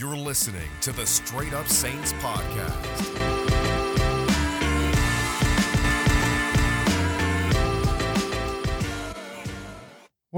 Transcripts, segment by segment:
You're listening to the Straight Up Saints podcast.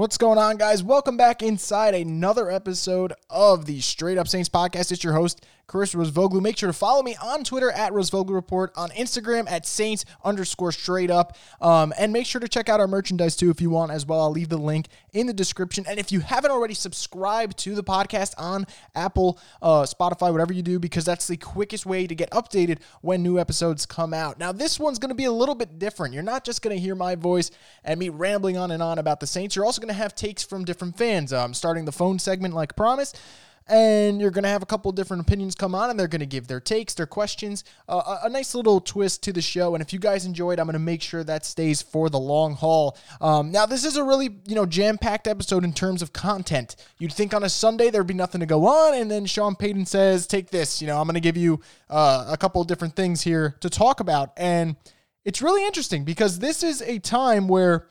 What's going on, guys? Welcome back inside another episode of the Straight Up Saints podcast. It's your host, Chris Rosvoglu. Make sure to follow me on Twitter at Rosvoglu Report, on Instagram at Saints underscore straight up. Um, and make sure to check out our merchandise too if you want as well. I'll leave the link in the description. And if you haven't already subscribed to the podcast on Apple, uh, Spotify, whatever you do, because that's the quickest way to get updated when new episodes come out. Now, this one's going to be a little bit different. You're not just going to hear my voice and me rambling on and on about the Saints. You're also going to have takes from different fans. I'm um, starting the phone segment like promised and you're going to have a couple different opinions come on and they're going to give their takes their questions. Uh, a, a, nice little twist to the show and if you guys enjoyed i'm going to make sure that stays for the long haul. Um, now this is a really you know jam-packed episode in terms of content. You'd think on a sunday there'd be nothing to go on and then sean payton says take this you know i'm going to give you uh, a couple different things here to talk about and it's really interesting because this is a time where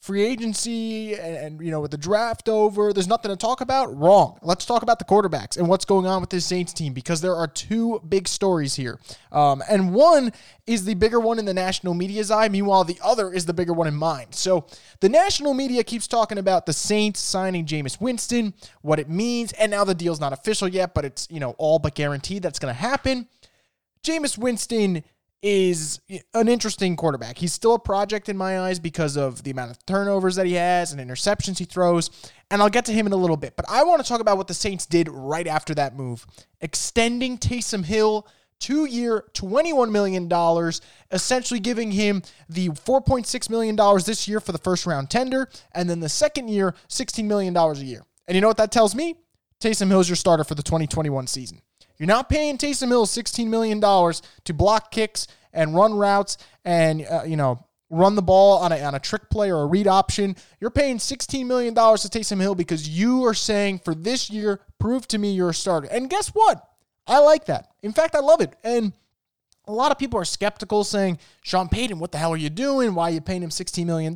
free agency and, and, you know with the draft over there's nothing to talk about wrong. Let's talk about the quarterbacks and what's going on with this saints team because there are two big stories here. Um, and one is the bigger one in the national media's eye meanwhile the other is the bigger one in mine. So the national media keeps talking about the saints signing Jameis winston what it means and now the deal's not official yet but it's you know all but guaranteed that's going to happen. Jameis winston is an interesting quarterback. He's still a project in my eyes because of the amount of turnovers that he has and interceptions he throws. And I'll get to him in a little bit. But I want to talk about what the Saints did right after that move, extending Taysom Hill two year, $21 million, essentially giving him the $4.6 million this year for the first round tender, and then the second year, $16 million a year. And you know what that tells me? Taysom Hill's your starter for the 2021 season. You're not paying Taysom Hill $16 million to block kicks and run routes and, uh, you know, run the ball on a, on a trick play or a read option. You're paying $16 million to Taysom Hill because you are saying for this year, prove to me you're a starter. And guess what? I like that. In fact, I love it. And a lot of people are skeptical saying, Sean Payton, what the hell are you doing? Why are you paying him $16 million?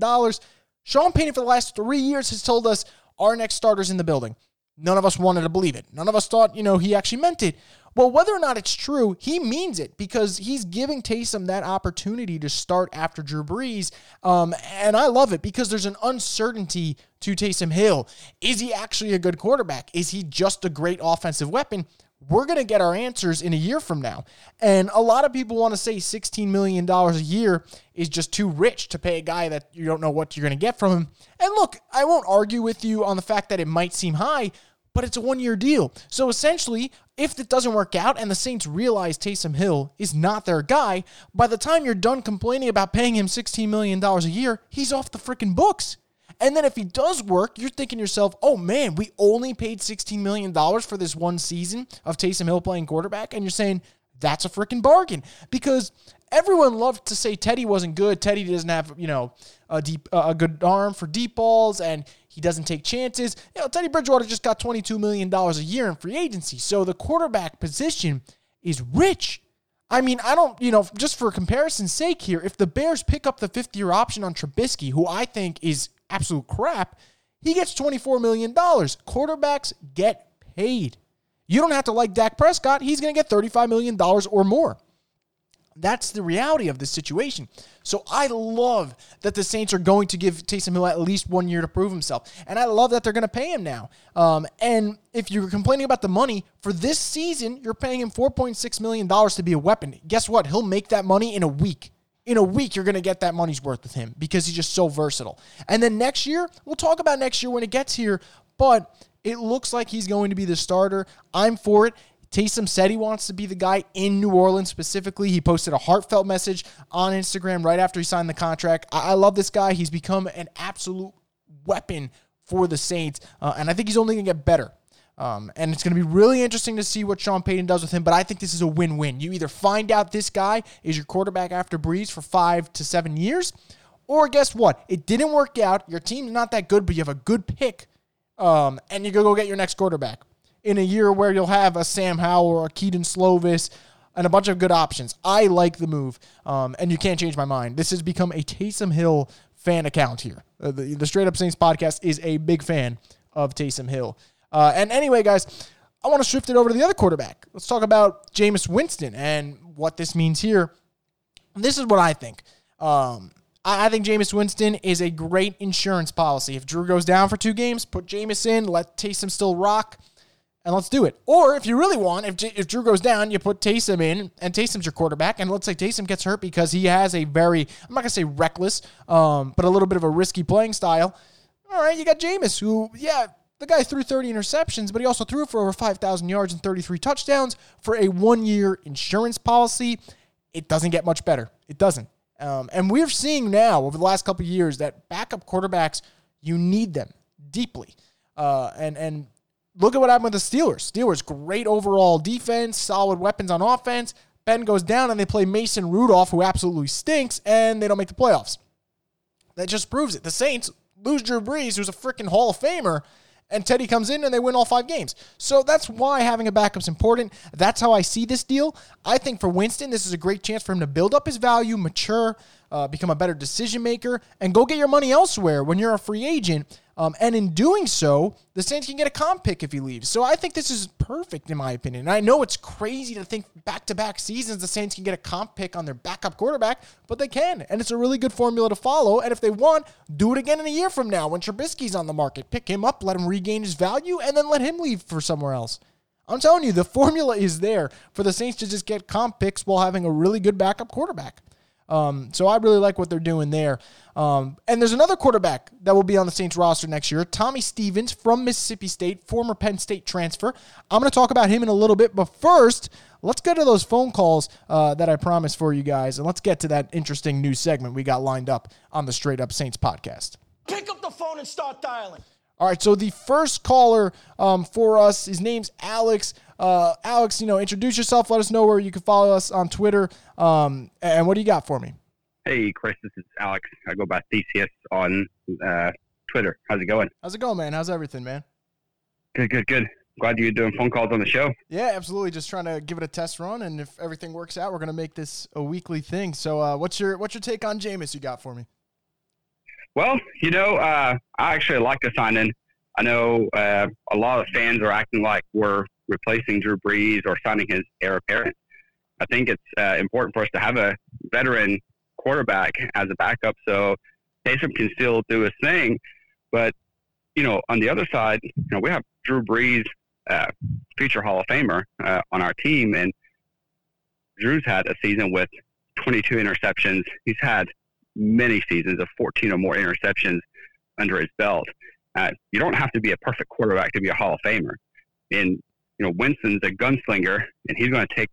Sean Payton, for the last three years, has told us our next starter's in the building. None of us wanted to believe it. None of us thought, you know, he actually meant it. Well, whether or not it's true, he means it because he's giving Taysom that opportunity to start after Drew Brees. Um, and I love it because there's an uncertainty to Taysom Hill. Is he actually a good quarterback? Is he just a great offensive weapon? We're going to get our answers in a year from now. And a lot of people want to say $16 million a year is just too rich to pay a guy that you don't know what you're going to get from him. And look, I won't argue with you on the fact that it might seem high, but it's a one year deal. So essentially, if it doesn't work out and the Saints realize Taysom Hill is not their guy, by the time you're done complaining about paying him $16 million a year, he's off the freaking books. And then if he does work, you're thinking to yourself, oh man, we only paid $16 million for this one season of Taysom Hill playing quarterback. And you're saying, that's a freaking bargain. Because everyone loved to say Teddy wasn't good. Teddy doesn't have, you know, a deep, a good arm for deep balls, and he doesn't take chances. You know, Teddy Bridgewater just got $22 million a year in free agency. So the quarterback position is rich. I mean, I don't, you know, just for comparison's sake here, if the Bears pick up the fifth year option on Trubisky, who I think is absolute crap, he gets $24 million. Quarterbacks get paid. You don't have to like Dak Prescott. He's going to get $35 million or more. That's the reality of this situation. So I love that the Saints are going to give Taysom Hill at least one year to prove himself. And I love that they're going to pay him now. Um, and if you're complaining about the money, for this season, you're paying him $4.6 million to be a weapon. Guess what? He'll make that money in a week. In a week, you're going to get that money's worth with him because he's just so versatile. And then next year, we'll talk about next year when it gets here. But it looks like he's going to be the starter. I'm for it. Taysom said he wants to be the guy in New Orleans specifically. He posted a heartfelt message on Instagram right after he signed the contract. I, I love this guy. He's become an absolute weapon for the Saints, uh, and I think he's only going to get better. Um, and it's going to be really interesting to see what Sean Payton does with him. But I think this is a win win. You either find out this guy is your quarterback after Brees for five to seven years, or guess what? It didn't work out. Your team's not that good, but you have a good pick, um, and you go go get your next quarterback in a year where you'll have a Sam Howell or a Kedon Slovis and a bunch of good options. I like the move, um, and you can't change my mind. This has become a Taysom Hill fan account here. Uh, the, the Straight Up Saints podcast is a big fan of Taysom Hill. Uh, and anyway, guys, I want to shift it over to the other quarterback. Let's talk about Jameis Winston and what this means here. This is what I think. Um, I, I think Jameis Winston is a great insurance policy. If Drew goes down for two games, put Jameis in, let Taysom still rock, and let's do it. Or if you really want, if, J- if Drew goes down, you put Taysom in, and Taysom's your quarterback, and let's say Taysom gets hurt because he has a very, I'm not going to say reckless, um, but a little bit of a risky playing style. All right, you got Jameis, who, yeah, the guy threw 30 interceptions, but he also threw for over 5,000 yards and 33 touchdowns for a one year insurance policy. It doesn't get much better. It doesn't. Um, and we're seeing now over the last couple years that backup quarterbacks, you need them deeply. Uh, and and look at what happened with the Steelers. Steelers, great overall defense, solid weapons on offense. Ben goes down and they play Mason Rudolph, who absolutely stinks, and they don't make the playoffs. That just proves it. The Saints lose Drew Brees, who's a freaking Hall of Famer, and Teddy comes in and they win all five games. So that's why having a backup's important. That's how I see this deal. I think for Winston, this is a great chance for him to build up his value, mature, uh, become a better decision maker, and go get your money elsewhere when you're a free agent. Um, and in doing so, the Saints can get a comp pick if he leaves. So I think this is perfect in my opinion. And I know it's crazy to think back to back seasons the Saints can get a comp pick on their backup quarterback, but they can. And it's a really good formula to follow. And if they want, do it again in a year from now when Trubisky's on the market. Pick him up, let him regain his value, and then let him leave for somewhere else. I'm telling you, the formula is there for the Saints to just get comp picks while having a really good backup quarterback. Um, so I really like what they're doing there. Um, and there's another quarterback that will be on the Saints roster next year, Tommy Stevens from Mississippi State, former Penn State transfer. I'm going to talk about him in a little bit, but first, let's go to those phone calls uh, that I promised for you guys, and let's get to that interesting new segment we got lined up on the Straight Up Saints podcast. Pick up the phone and start dialing. All right, so the first caller um, for us, his name's Alex. Uh, Alex, you know, introduce yourself. Let us know where you can follow us on Twitter. Um, and what do you got for me? Hey, Chris, this is Alex. I go by Theseus on uh, Twitter. How's it going? How's it going, man? How's everything, man? Good, good, good. Glad you're doing phone calls on the show. Yeah, absolutely. Just trying to give it a test run, and if everything works out, we're gonna make this a weekly thing. So, uh, what's your what's your take on Jameis? You got for me? Well, you know, uh, I actually like the sign in. I know uh, a lot of fans are acting like we're replacing Drew Brees or signing his heir apparent. I think it's uh, important for us to have a veteran quarterback as a backup so Taysom can still do his thing. But, you know, on the other side, you know, we have Drew Brees, uh, future Hall of Famer, uh, on our team. And Drew's had a season with 22 interceptions. He's had many seasons of 14 or more interceptions under his belt. Uh, you don't have to be a perfect quarterback to be a Hall of Famer. And you know, Winston's a gunslinger, and he's going to take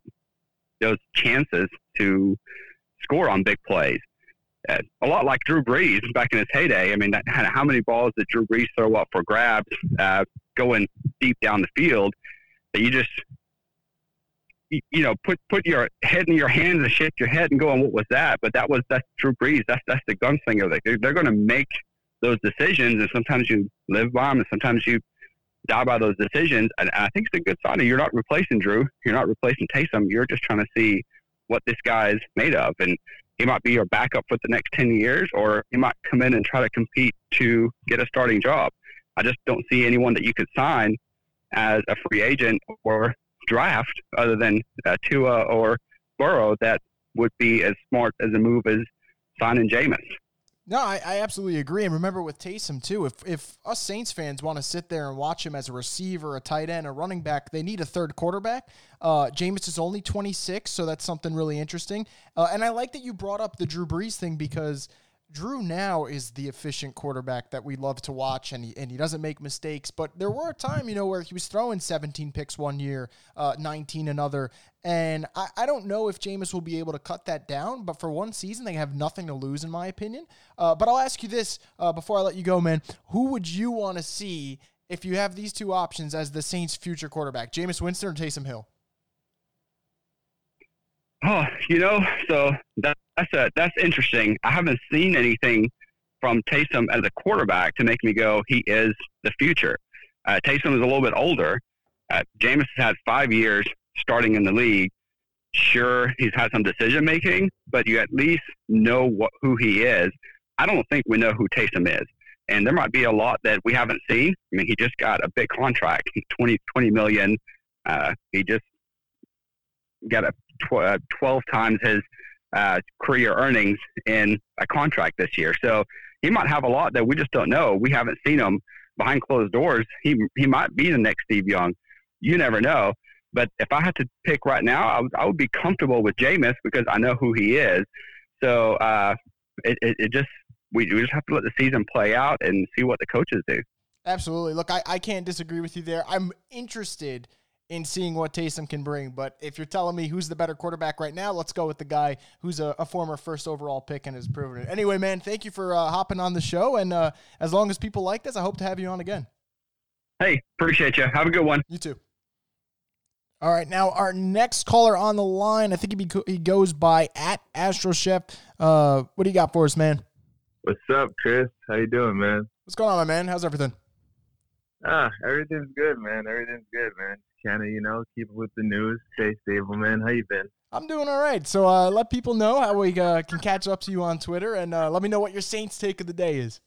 those chances to score on big plays. Uh, a lot like Drew Brees back in his heyday. I mean, that, how many balls did Drew Brees throw up for grabs, uh, going deep down the field that you just, you, know, put put your head in your hands and shake your head and go, "What was that?" But that was that's Drew Brees. That's that's the gunslinger. They're, they're going to make those decisions, and sometimes you live by them, and sometimes you die by those decisions. And I think it's a good sign. You're not replacing Drew. You're not replacing Taysom. You're just trying to see what this guy is made of. And he might be your backup for the next 10 years, or he might come in and try to compete to get a starting job. I just don't see anyone that you could sign as a free agent or draft other than uh, Tua or Burrow that would be as smart as a move as signing Jameis. No, I, I, absolutely agree. And remember with Taysom too, if if us Saints fans want to sit there and watch him as a receiver, a tight end, a running back, they need a third quarterback. Uh, Jameis is only 26, so that's something really interesting. Uh, and I like that you brought up the Drew Brees thing because – Drew now is the efficient quarterback that we love to watch, and he, and he doesn't make mistakes. But there were a time, you know, where he was throwing 17 picks one year, uh, 19 another. And I, I don't know if Jameis will be able to cut that down, but for one season, they have nothing to lose, in my opinion. Uh, but I'll ask you this uh, before I let you go, man. Who would you want to see if you have these two options as the Saints' future quarterback, Jameis Winston or Taysom Hill? Oh, you know, so that, that's a, that's interesting. I haven't seen anything from Taysom as a quarterback to make me go, he is the future. Uh, Taysom is a little bit older. Uh, Jameis has had five years starting in the league. Sure, he's had some decision making, but you at least know what, who he is. I don't think we know who Taysom is. And there might be a lot that we haven't seen. I mean, he just got a big contract, 20, 20 million Uh, he just got a tw- uh, 12 times his uh, career earnings in a contract this year. So he might have a lot that we just don't know. We haven't seen him behind closed doors. He he might be the next Steve Young. You never know. But if I had to pick right now, I would, would be comfortable with Jameis because I know who he is. So uh, it, it, it just we, we just have to let the season play out and see what the coaches do. Absolutely. Look, I, I can't disagree with you there. I'm interested in seeing what Taysom can bring. But if you're telling me who's the better quarterback right now, let's go with the guy who's a, a former first overall pick and has proven it. Anyway, man, thank you for uh, hopping on the show. And uh, as long as people like this, I hope to have you on again. Hey, appreciate you. Have a good one. You too. All right, now our next caller on the line, I think he, be, he goes by at Astro Chef. Uh, what do you got for us, man? What's up, Chris? How you doing, man? What's going on, my man? How's everything? Ah, everything's good, man. Everything's good, man. Kind of, you know, keep with the news. Stay stable, man. How you been? I'm doing all right. So uh, let people know how we uh, can catch up to you on Twitter, and uh, let me know what your Saints take of the day is.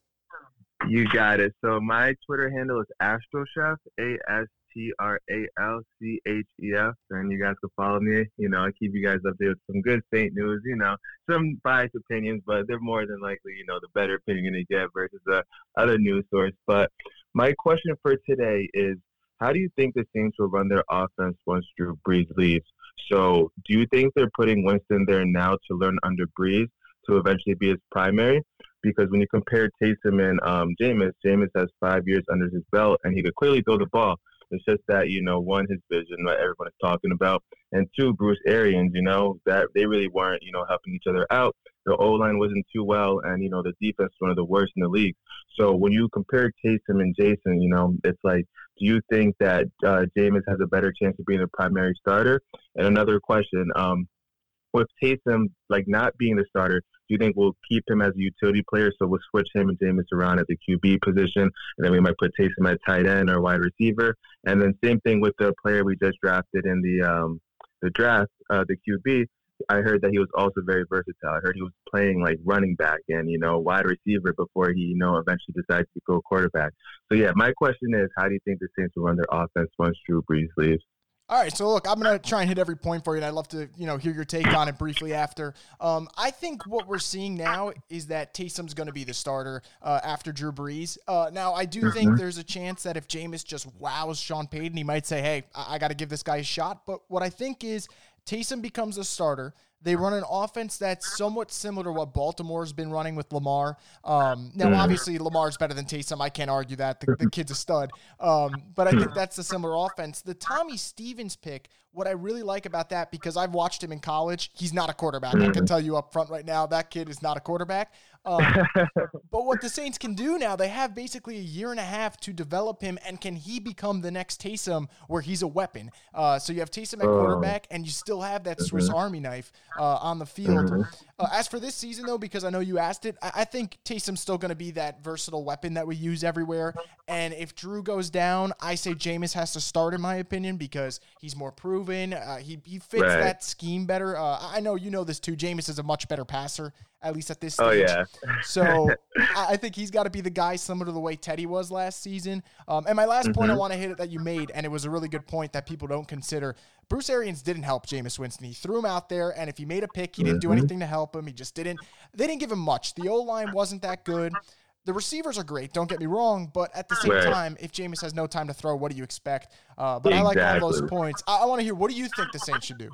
You got it. So my Twitter handle is AstralChef, A S T R A L C H E F, and you guys can follow me. You know, I keep you guys updated with some good Saint news. You know, some biased opinions, but they're more than likely, you know, the better opinion you get versus the other news source. But my question for today is, how do you think the Saints will run their offense once Drew Brees leaves? So, do you think they're putting Winston there now to learn under Brees to eventually be his primary? Because when you compare Taysom and um, Jameis, Jameis has five years under his belt, and he could clearly throw the ball. It's just that you know, one, his vision, what everyone is talking about, and two, Bruce Arians. You know that they really weren't you know helping each other out. The O line wasn't too well, and you know the defense one of the worst in the league. So when you compare Taysom and Jason, you know it's like, do you think that uh, Jameis has a better chance of being the primary starter? And another question, um, with Taysom like not being the starter, do you think we'll keep him as a utility player? So we'll switch him and Jameis around at the QB position, and then we might put Taysom at tight end or wide receiver. And then same thing with the player we just drafted in the um, the draft, uh, the QB. I heard that he was also very versatile. I heard he was playing like running back and you know wide receiver before he you know eventually decided to go quarterback. So yeah, my question is, how do you think the Saints will run their offense once Drew Brees leaves? All right, so look, I'm gonna try and hit every point for you, and I'd love to, you know, hear your take on it briefly after. Um, I think what we're seeing now is that Taysom's going to be the starter uh, after Drew Brees. Uh, now, I do think there's a chance that if Jameis just wows Sean Payton, he might say, "Hey, I, I got to give this guy a shot." But what I think is Taysom becomes a starter. They run an offense that's somewhat similar to what Baltimore's been running with Lamar. Um, now, obviously, Lamar's better than Taysom. I can't argue that. The, the kid's a stud. Um, but I think that's a similar offense. The Tommy Stevens pick, what I really like about that, because I've watched him in college, he's not a quarterback. I can tell you up front right now, that kid is not a quarterback. Um, but what the Saints can do now, they have basically a year and a half to develop him, and can he become the next Taysom where he's a weapon? Uh, so you have Taysom at quarterback, and you still have that Swiss Army knife uh, on the field. Uh, as for this season, though, because I know you asked it, I, I think Taysom's still going to be that versatile weapon that we use everywhere. And if Drew goes down, I say Jameis has to start, in my opinion, because he's more proven. Uh, he, he fits Right. that scheme better. Uh, I know you know this too. Jameis is a much better passer, at least at this stage. Oh yeah, So I I think he's got to be the guy similar to the way Teddy was last season. Um, and my last point I want to hit it that you made, and it was a really good point that people don't consider. Bruce Arians didn't help Jameis Winston. He threw him out there, and if he made a pick, he didn't do anything to help him. He just didn't. They didn't give him much. The O line wasn't that good. The receivers are great. Don't get me wrong, but at the same Right. time, if Jameis has no time to throw, what do you expect? Uh, but I like all those points. I, I want to hear. What do you think the Saints should do?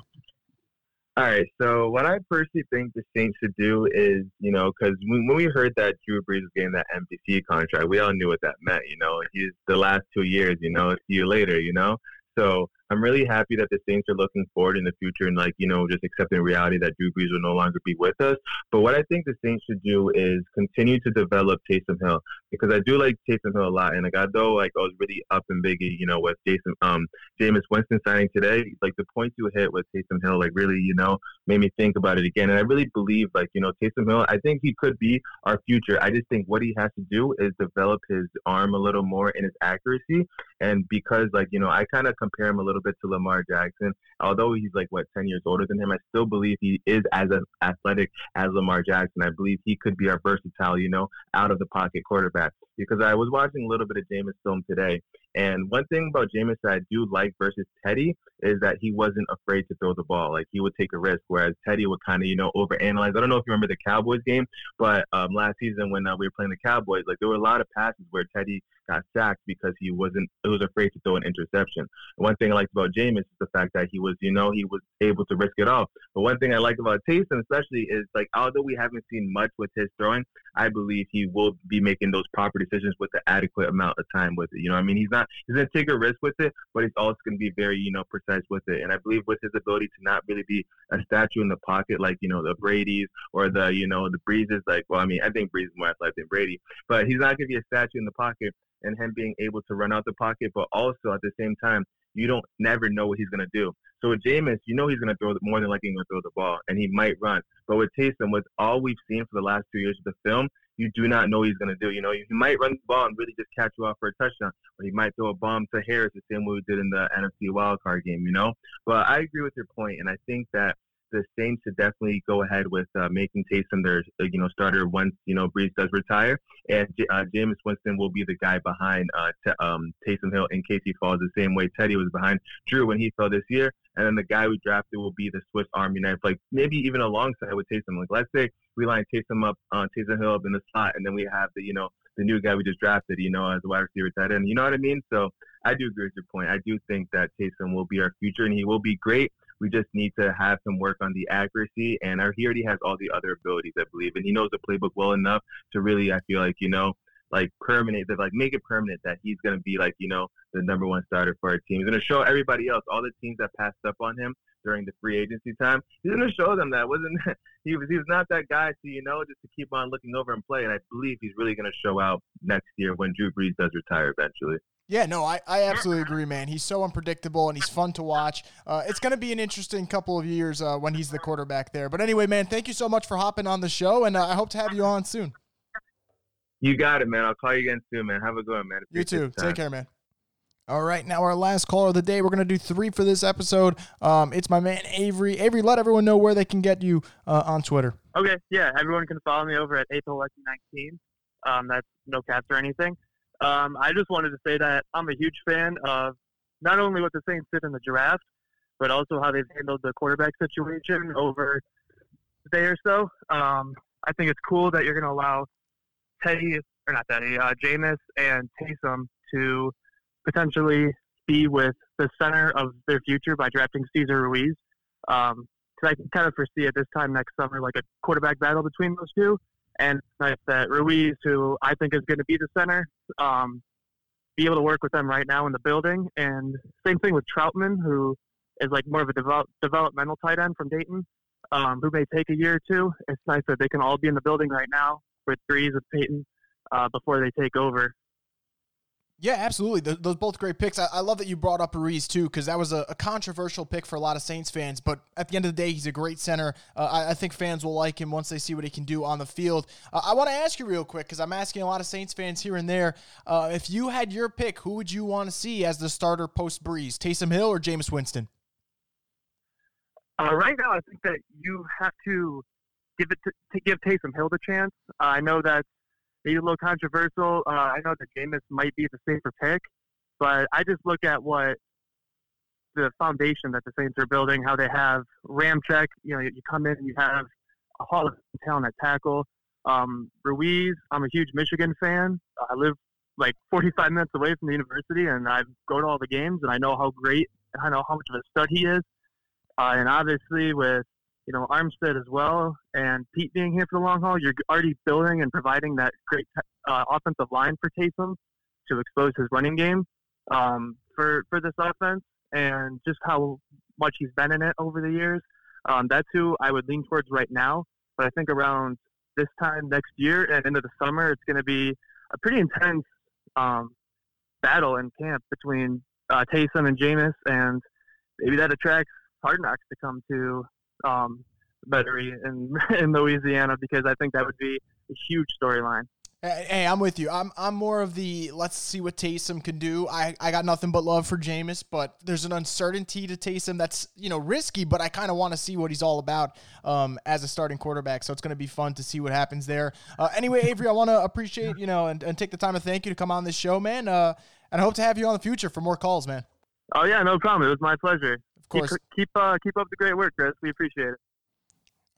All right. So what I personally think the Saints should do is, you know, because when, when we heard that Drew Brees was getting that MVP contract, we all knew what that meant. You know, he's the last two years. You know, see you later. You know, so I'm really happy that the Saints are looking forward in the future and like you know just accepting reality that Drew Brees will no longer be with us. But what I think the Saints should do is continue to develop Taysom Hill because I do like Taysom Hill a lot. And like although like I was really up and biggie, you know, with Jason um Jameis Winston signing today, like the points you hit with Taysom Hill, like really you know made me think about it again. And I really believe like you know Taysom Hill, I think he could be our future. I just think what he has to do is develop his arm a little more and his accuracy. And because like you know I kind of compare him a little bit to Lamar Jackson, although he's like what ten years older than him, I still believe he is as athletic as Lamar Jackson. I believe he could be our versatile, you know, out of the pocket quarterback. Because I was watching a little bit of Jameis film today, And one thing about Jameis that I do like versus Teddy is that he wasn't afraid to throw the ball. Like he would take a risk, whereas Teddy would kind of, you know, overanalyze. I don't know if you remember the Cowboys game, but um, last season when uh, we were playing the Cowboys, like there were a lot of passes where Teddy got sacked because he wasn't he was afraid to throw an interception. One thing I liked about Jameis is the fact that he was, you know, he was able to risk it all. But one thing I liked about Taysom especially is like although we haven't seen much with his throwing, I believe he will be making those proper decisions with the adequate amount of time with it. You know, I mean, he's not he's gonna take a risk with it, but he's also gonna be very, you know, precise with it. And I believe with his ability to not really be a statue in the pocket like you know the Brady's or the you know the Breeses. Like, well, I mean, I think Brees is more athletic than Brady, but he's not gonna be a statue in the pocket and him being able to run out the pocket, but also at the same time, you don't never know what he's gonna do. So with Jameis, you know he's gonna throw the, more than likely gonna throw the ball, and he might run. But with Taysom, with all we've seen for the last two years of the film, you do not know he's gonna do. You know, he might run the ball and really just catch you off for a touchdown, or he might throw a bomb to Harris the same way we did in the NFC wildcard game. You know, but I agree with your point, and I think that the Saints should definitely go ahead with uh, making Taysom their uh, you know starter once you know Brees does retire, and uh, Jameis Winston will be the guy behind uh, t- um, Taysom Hill in case he falls the same way Teddy was behind Drew when he fell this year, and then the guy we drafted will be the Swiss Army knife, like maybe even alongside with Taysom. Like let's say we line Taysom up, uh, Taysom Hill up in the slot, and then we have the you know the new guy we just drafted, you know, as a wide receiver tight end. You know what I mean? So I do agree with your point. I do think that Taysom will be our future, and he will be great. We just need to have him work on the accuracy, and he already has all the other abilities, I believe, and he knows the playbook well enough to really, I feel like, you know, like permanent, that like make it permanent that he's gonna be like, you know, the number one starter for our team. He's gonna show everybody else, all the teams that passed up on him during the free agency time. He's gonna show them that wasn't he was he was not that guy to you know just to keep on looking over and play. And I believe he's really gonna show out next year when Drew Brees does retire eventually. Yeah, no, I, I absolutely agree, man. He's so unpredictable and he's fun to watch. Uh, it's going to be an interesting couple of years uh, when he's the quarterback there. But anyway, man, thank you so much for hopping on the show, and uh, I hope to have you on soon. You got it, man. I'll call you again soon, man. Have a good one, man. You too. Take care, man. All right, now our last caller of the day. We're going to do three for this episode. Um, it's my man Avery. Avery, let everyone know where they can get you uh, on Twitter. Okay, yeah, everyone can follow me over at APOLEXY19. Um, that's no caps or anything. Um, I just wanted to say that I'm a huge fan of not only what the Saints did in the draft, but also how they've handled the quarterback situation over a day or so. Um, I think it's cool that you're going to allow Teddy, or not Teddy, uh, Jameis and Taysom to potentially be with the center of their future by drafting Cesar Ruiz. Um, because I can kind of foresee at this time next summer like a quarterback battle between those two. And it's nice that Ruiz, who I think is going to be the center, um, be able to work with them right now in the building. And same thing with Trautman, who is like more of a develop, developmental tight end from Dayton, um, who may take a year or two. It's nice that they can all be in the building right now with Brees with Payton uh, before they take over. Yeah, absolutely. Those, those both great picks. I, I, love that you brought up Ruiz too, because that was a, a, controversial pick for a lot of Saints fans. But at the end of the day, he's a great center. Uh, I, I, think fans will like him once they see what he can do on the field. Uh, I want to ask you real quick, because I'm asking a lot of Saints fans here and there. Uh, if you had your pick, who would you want to see as the starter post Brees, Taysom Hill or Jameis Winston? Uh, right now, I think that you have to give it to, to give Taysom Hill the chance. I know that maybe a little controversial. Uh, I know that Jameis might be the safer pick, but I just look at what the foundation that the Saints are building, how they have Ramczyk. You know, you come in and you have a Hall of Talent at tackle. Um, Ruiz, I'm a huge Michigan fan. I live like 45 minutes away from the university, and I go to all the games, and I know how great, I know how much of a stud he is. Uh, and obviously, with you know, Armstead as well, and Peat being here for the long haul, you're already building and providing that great uh, offensive line for Taysom to expose his running game um, for for this offense, and just how much he's been in it over the years. Um, that's who I would lean towards right now. But I think around this time next year and into the summer, it's going to be a pretty intense um, battle in camp between uh, Taysom and Jameis, and maybe that attracts Hard Knocks to come to um, Metairie in in Louisiana because I think that would be a huge storyline. Hey, I'm with you. I'm I'm more of the let's see what Taysom can do. I, I got nothing but love for Jameis, but there's an uncertainty to Taysom that's you know risky, but I kind of want to see what he's all about um, as a starting quarterback. So it's going to be fun to see what happens there. Uh, anyway, Avery, I want to appreciate you know and, and take the time to thank you to come on this show, man. Uh, and I hope to have you on the future for more calls, man. Oh yeah, no problem. It was my pleasure. Of course. Keep keep, uh, keep up the great work, Chris. We appreciate it.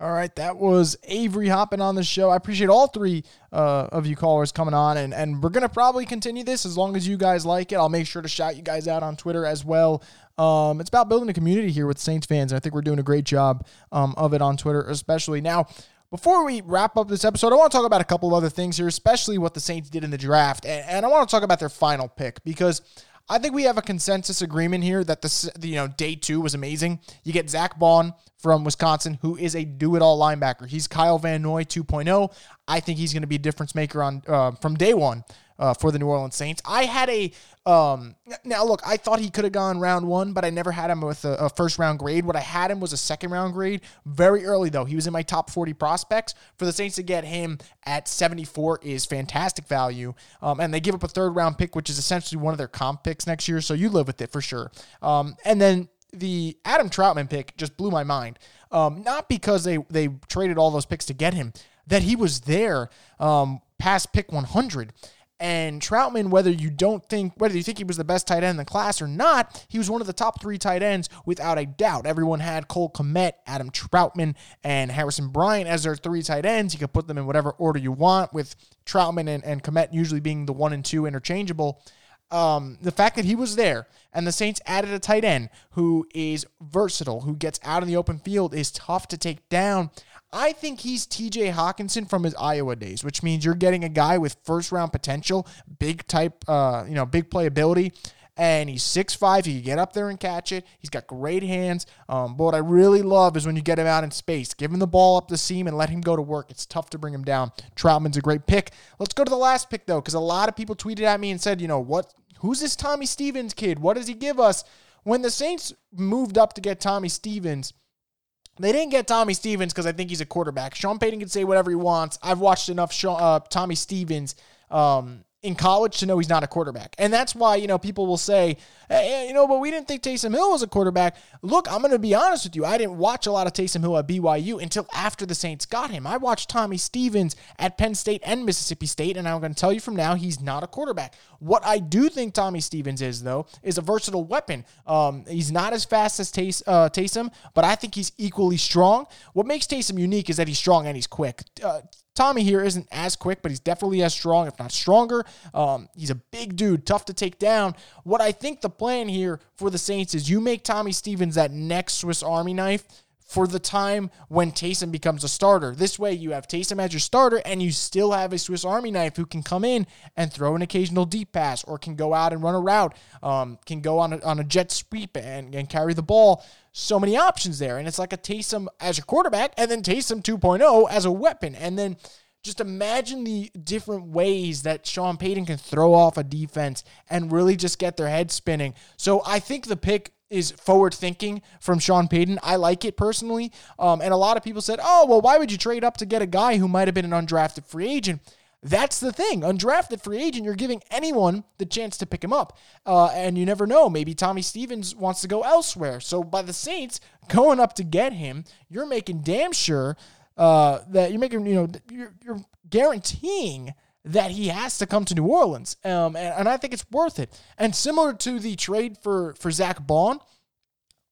All right, that was Avery hopping on the show. I appreciate all three uh, of you callers coming on, and, and we're going to probably continue this as long as you guys like it. I'll make sure to shout you guys out on Twitter as well. Um, it's about building a community here with Saints fans, and I think we're doing a great job um, of it on Twitter, especially. Now, before we wrap up this episode, I want to talk about a couple of other things here, especially what the Saints did in the draft, and, and I want to talk about their final pick because – I think we have a consensus agreement here that the you know day two was amazing. You get Zack Baun from Wisconsin, who is a do-it-all linebacker. He's Kyle Van Noy 2.0. I think he's going to be a difference maker on uh, from day one uh, for the New Orleans Saints. I had a um, now look, I thought he could have gone round one, but I never had him with a, a, first round grade. What I had him was a second round grade. Very early though, he was in my top 40 prospects. For the Saints to get him at 74 is fantastic value, um, and they give up a third round pick, which is essentially one of their comp picks next year. So you live with it for sure. Um, and then the Adam Trautman pick just blew my mind. Um, not because they they traded all those picks to get him, that he was there um, past pick 100. And Trautman, whether you don't think, whether you think he was the best tight end in the class or not, he was one of the top three tight ends without a doubt. Everyone had Cole Kmet, Adam Trautman, and Harrison Bryant as their three tight ends. You could put them in whatever order you want, with Trautman and, and Kmet usually being the one and two interchangeable. Um, the fact that he was there and the Saints added a tight end who is versatile, who gets out in the open field, is tough to take down. I think he's TJ Hockenson from his Iowa days, which means you're getting a guy with first round potential, big type, uh, you know, big playability. And he's 6'5. He can get up there and catch it. He's got great hands. Um, but what I really love is when you get him out in space, give him the ball up the seam and let him go to work. It's tough to bring him down. Trautman's a great pick. Let's go to the last pick, though, because a lot of people tweeted at me and said, you know, what? Who's this Tommy Stevens kid? What does he give us? When the Saints moved up to get Tommy Stevens, they didn't get Tommy Stevens because I think he's a quarterback. Sean Payton can say whatever he wants. I've watched enough uh, Tommy Stevens um, in college to know he's not a quarterback. And that's why, you know, people will say, hey, you know, but we didn't think Taysom Hill was a quarterback. Look, I'm going to be honest with you. I didn't watch a lot of Taysom Hill at BYU until after the Saints got him. I watched Tommy Stevens at Penn State and Mississippi State, and I'm going to tell you from now, he's not a quarterback. What I do think Tommy Stevens is, though, is a versatile weapon. Um, he's not as fast as Tays- uh, Taysom, but I think he's equally strong. What makes Taysom unique is that he's strong and he's quick. Uh, Tommy here isn't as quick, but he's definitely as strong, if not stronger. Um, he's a big dude, tough to take down. What I think the plan here for the Saints is you make Tommy Stevens that next Swiss Army knife for the time when Taysom becomes a starter. This way, you have Taysom as your starter, and you still have a Swiss Army knife who can come in and throw an occasional deep pass, or can go out and run a route, um, can go on a, on a jet sweep and, and carry the ball. So many options there, and it's like a Taysom as your quarterback, and then Taysom 2.0 as a weapon, and then just imagine the different ways that Sean Payton can throw off a defense and really just get their head spinning. So I think the pick is forward thinking from Sean Payton. I like it personally. Um, and a lot of people said, oh, well, why would you trade up to get a guy who might have been an undrafted free agent? That's the thing. Undrafted free agent, you're giving anyone the chance to pick him up. Uh, and you never know. Maybe Tommy Stevens wants to go elsewhere. So by the Saints going up to get him, you're making damn sure uh, that you're making, you know, you're, you're guaranteeing that he has to come to New Orleans. Um, and, and I think it's worth it. And similar to the trade for, for Zack Baun,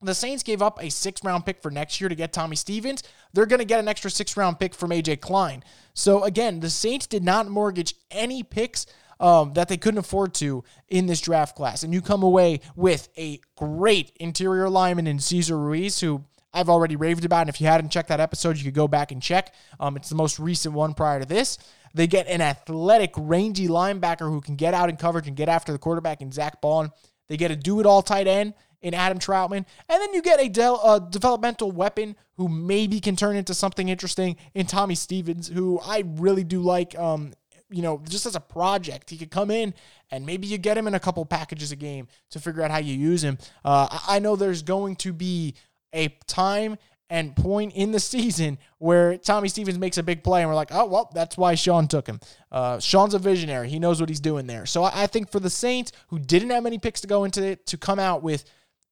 the Saints gave up a six round pick for next year to get Tommy Stevens. They're going to get an extra six round pick from AJ Klein. So again, the Saints did not mortgage any picks um, that they couldn't afford to in this draft class. And you come away with a great interior lineman in Cesar Ruiz, who I've already raved about. And if you hadn't checked that episode, you could go back and check. Um, it's the most recent one prior to this. They get an athletic, rangy linebacker who can get out in coverage and get after the quarterback in Zack Baun. They get a do it all tight end in Adam Trautman. And then you get a de- developmental weapon who maybe can turn into something interesting in Tommy Stevens, who I really do like. Um, you know, just as a project, he could come in and maybe you get him in a couple packages a game to figure out how you use him. Uh, I know there's going to be a time and point in the season where Tommy Stevens makes a big play and we're like, oh, well, that's why Sean took him. Uh, Sean's a visionary. He knows what he's doing there. So I, I think for the Saints, who didn't have many picks to go into it, to come out with,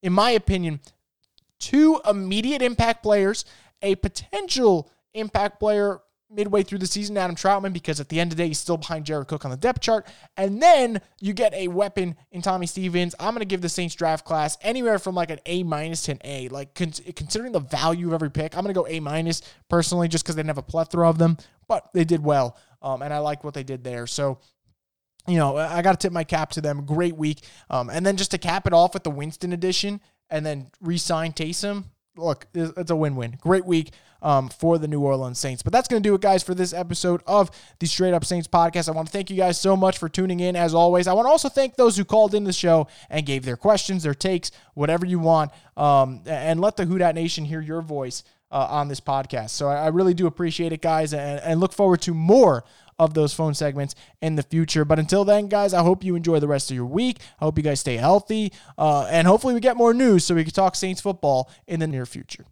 in my opinion, two immediate impact players, a potential impact player midway through the season, Adam Trautman, because at the end of the day, he's still behind Jared Cook on the depth chart. And then you get a weapon in Tommy Stevens. I'm going to give the Saints draft class anywhere from like an A minus to an A. Like con- considering the value of every pick, I'm going to go A minus personally, just because they didn't have a plethora of them, but they did well. Um, and I like what they did there. So, you know, I got to tip my cap to them. Great week. Um, and then just to cap it off with the Winston edition and then re sign Taysom look, it's a win-win. Great week um, for the New Orleans Saints. But that's going to do it, guys, for this episode of the Straight Up Saints podcast. I want to thank you guys so much for tuning in, as always. I want to also thank those who called in the show and gave their questions, their takes, whatever you want, um, and let the Who Dat Nation hear your voice uh, on this podcast. So I, I, really do appreciate it, guys, and, and look forward to more of those phone segments in the future. But until then, guys, I hope you enjoy the rest of your week. I hope you guys stay healthy. Uh, and hopefully, we get more news so we can talk Saints football in the near future.